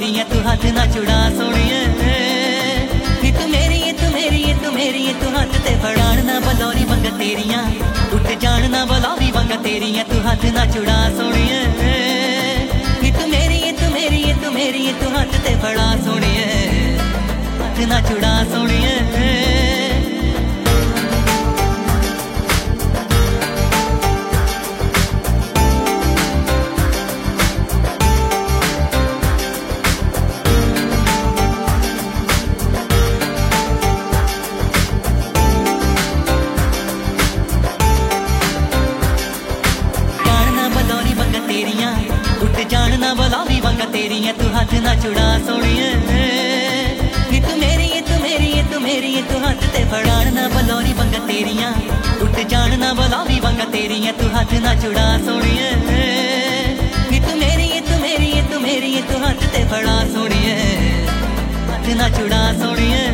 ਮੇਰੀ ਐ ਤੂੰ ਹੱਥ ਨਾ ਛੁੜਾ ਸੋਣੀਏ। ਨੀ ਤੂੰ ਮੇਰੀ ਐ ਤੂੰ ਮੇਰੀ ਐ ਤੂੰ ਮੇਰੀ ਐ ਤੂੰ ਹੱਥ ਤੇ ਫੜਾਣ ਨਾ ਬਲੌਰੀ ਮੰਗ ਤੇਰੀਆਂ। ਉੱਠ ਜਾਣ ਨਾ ਬਲੌਰੀ ਮੰਗ ਤੇਰੀਆਂ, ਤੂੰ ਹੱਥ ਨਾ ਛੁੜਾ ਸੋਣੀਏ। ਨੀ ਤੂੰ ਮੇਰੀ ਐ ਤੂੰ ਮੇਰੀ ਐ ਤੂੰ ਮੇਰੀ ਐ ਤੂੰ ਹੱਥ ਤੇ ਫੜਾ ਸੋਣੀਏ। ਹੱਥ ਨਾ ਛੁੜਾ ਸੋਣੀਏ। ਨਾ ਛੁੜਾ ਸੋਣੀਏ। ਨੀ ਤੂੰ ਮੇਰੀ ਏ ਤੂੰ ਮੇਰੀ ਏ ਤੂੰ ਮੇਰੀ ਏ ਤੂੰ ਹੱਥ ਤੇ ਫੜਾਣ ਨਾ ਬਲੋਰੀ ਬੰਗਾ ਤੇਰੀਆਂ। ਉੱਟ ਜਾਣ ਨਾ ਬਲੋਰੀ ਬੰਗਾ ਤੇਰੀਆਂ, ਤੂੰ ਹੱਥ ਨਾ ਛੁੜਾ ਸੋਣੀਏ। ਨੀ ਤੂੰ ਮੇਰੀ ਏ ਤੂੰ ਮੇਰੀ ਏ ਤੂੰ ਮੇਰੀ ਏ ਤੂੰ ਹੱਥ ਤੇ ਫੜਾ ਸੋਣੀਏ। ਹੱਥ ਨਾ ਛੁੜਾ ਸੋਣੀਏ।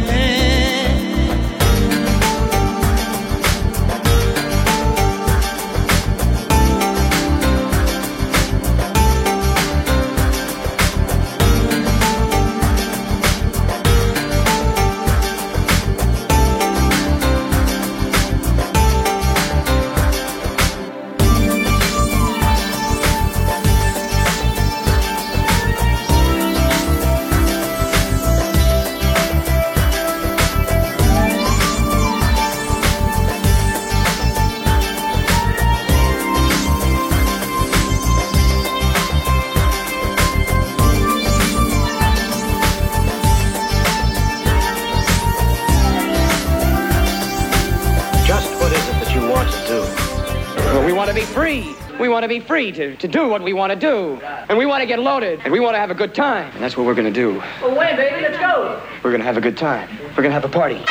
free to, to do what we want to do. And we want to get loaded. And we want to have a good time. And that's what we're going to do. Away, baby? Let's go. We're going to have a good time. We're going to have a party.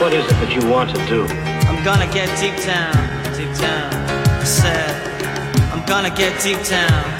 What is it that you want to do? I'm gonna get deep down, deep down. I said, I'm gonna get deep down.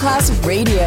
Masterclass Radio,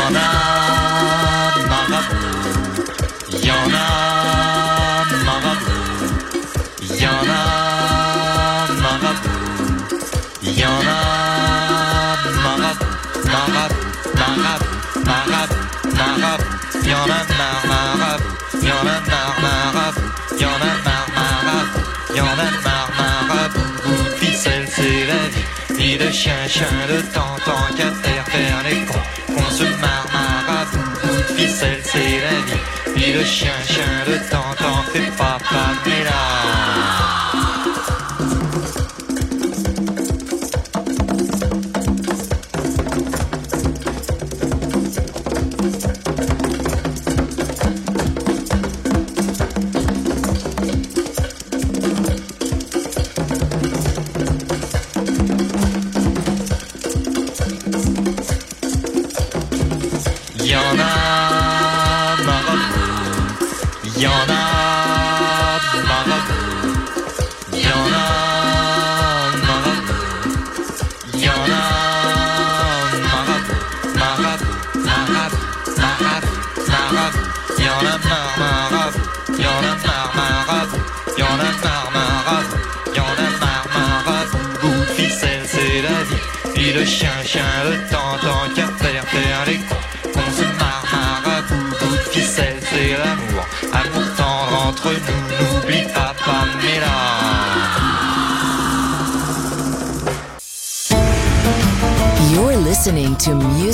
en a marre Il y en a marre Il y en a marre Il y en a marre Marre, marre, marre, marre Il y en a marre, marre Il y a marre, marre Il y a marre, marre Il y a marre, marre Bout de ficelle, c'est la vie Ni de chien, chien de temps, tant qu'à faire faire les cons ce ma marabout, ficelle c'est la vie, puis le chien, chien, le temps, t'en fais pas, là.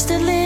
Constantly.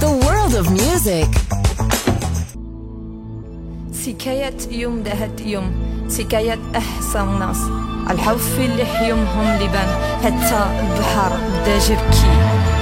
The World of Music. سكاية يوم دهت يوم سكاية أحسن ناس. الحوف اللي حيومهم لبان حتى البحر بدا جبكي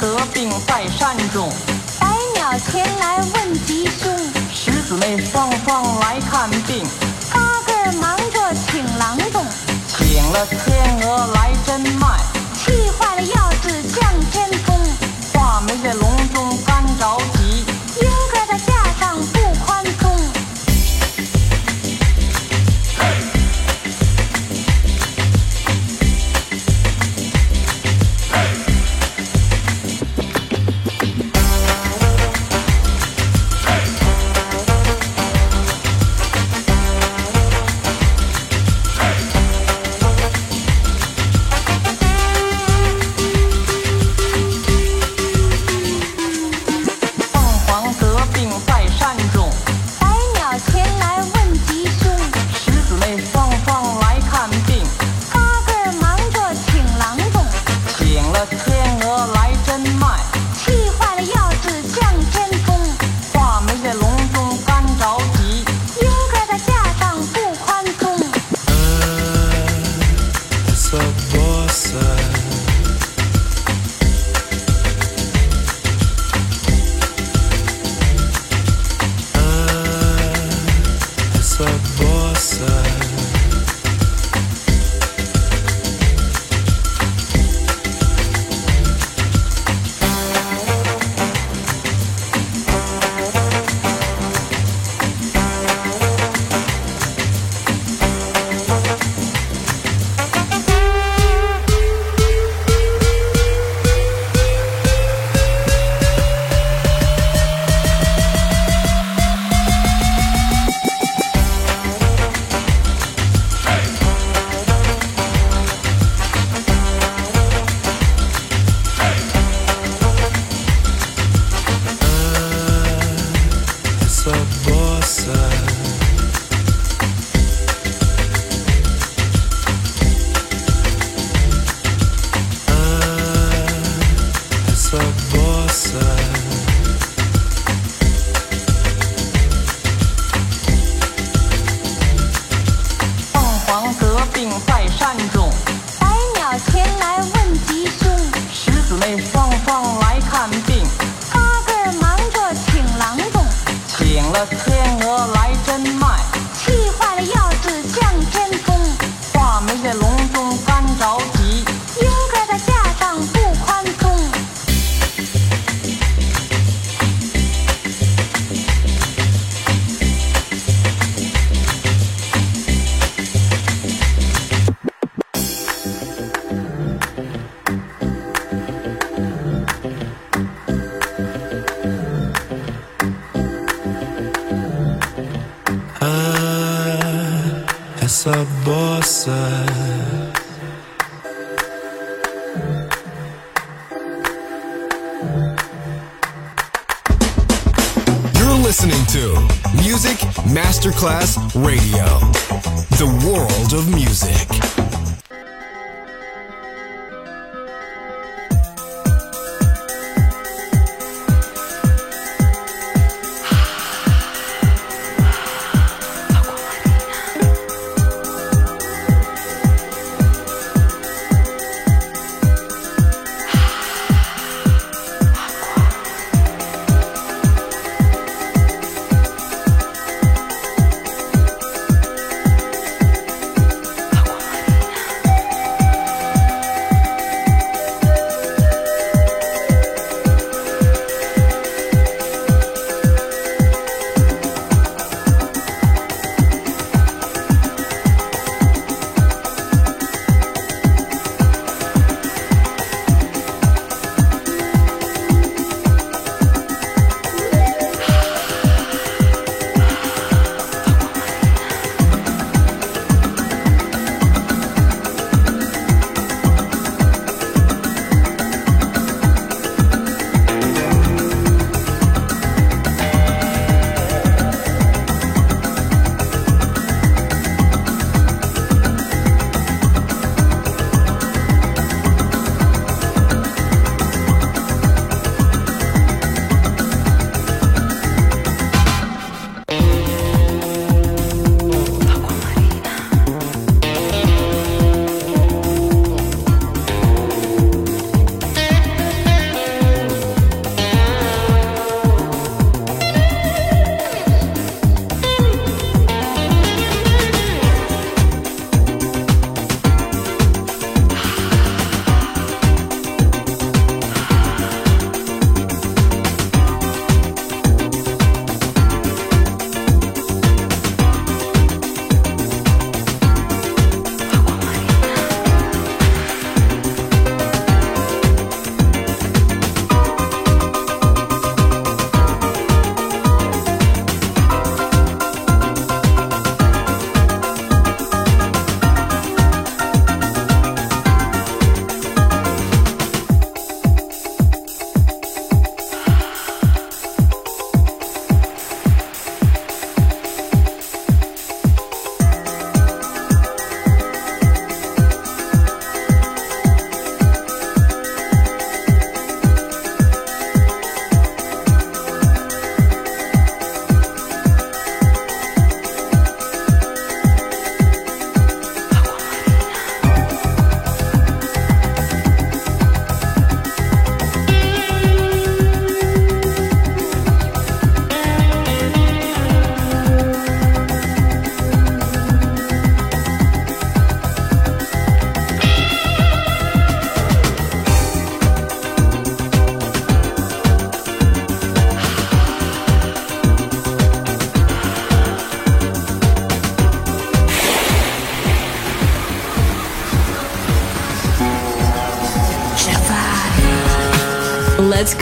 得病在山中百鸟前来问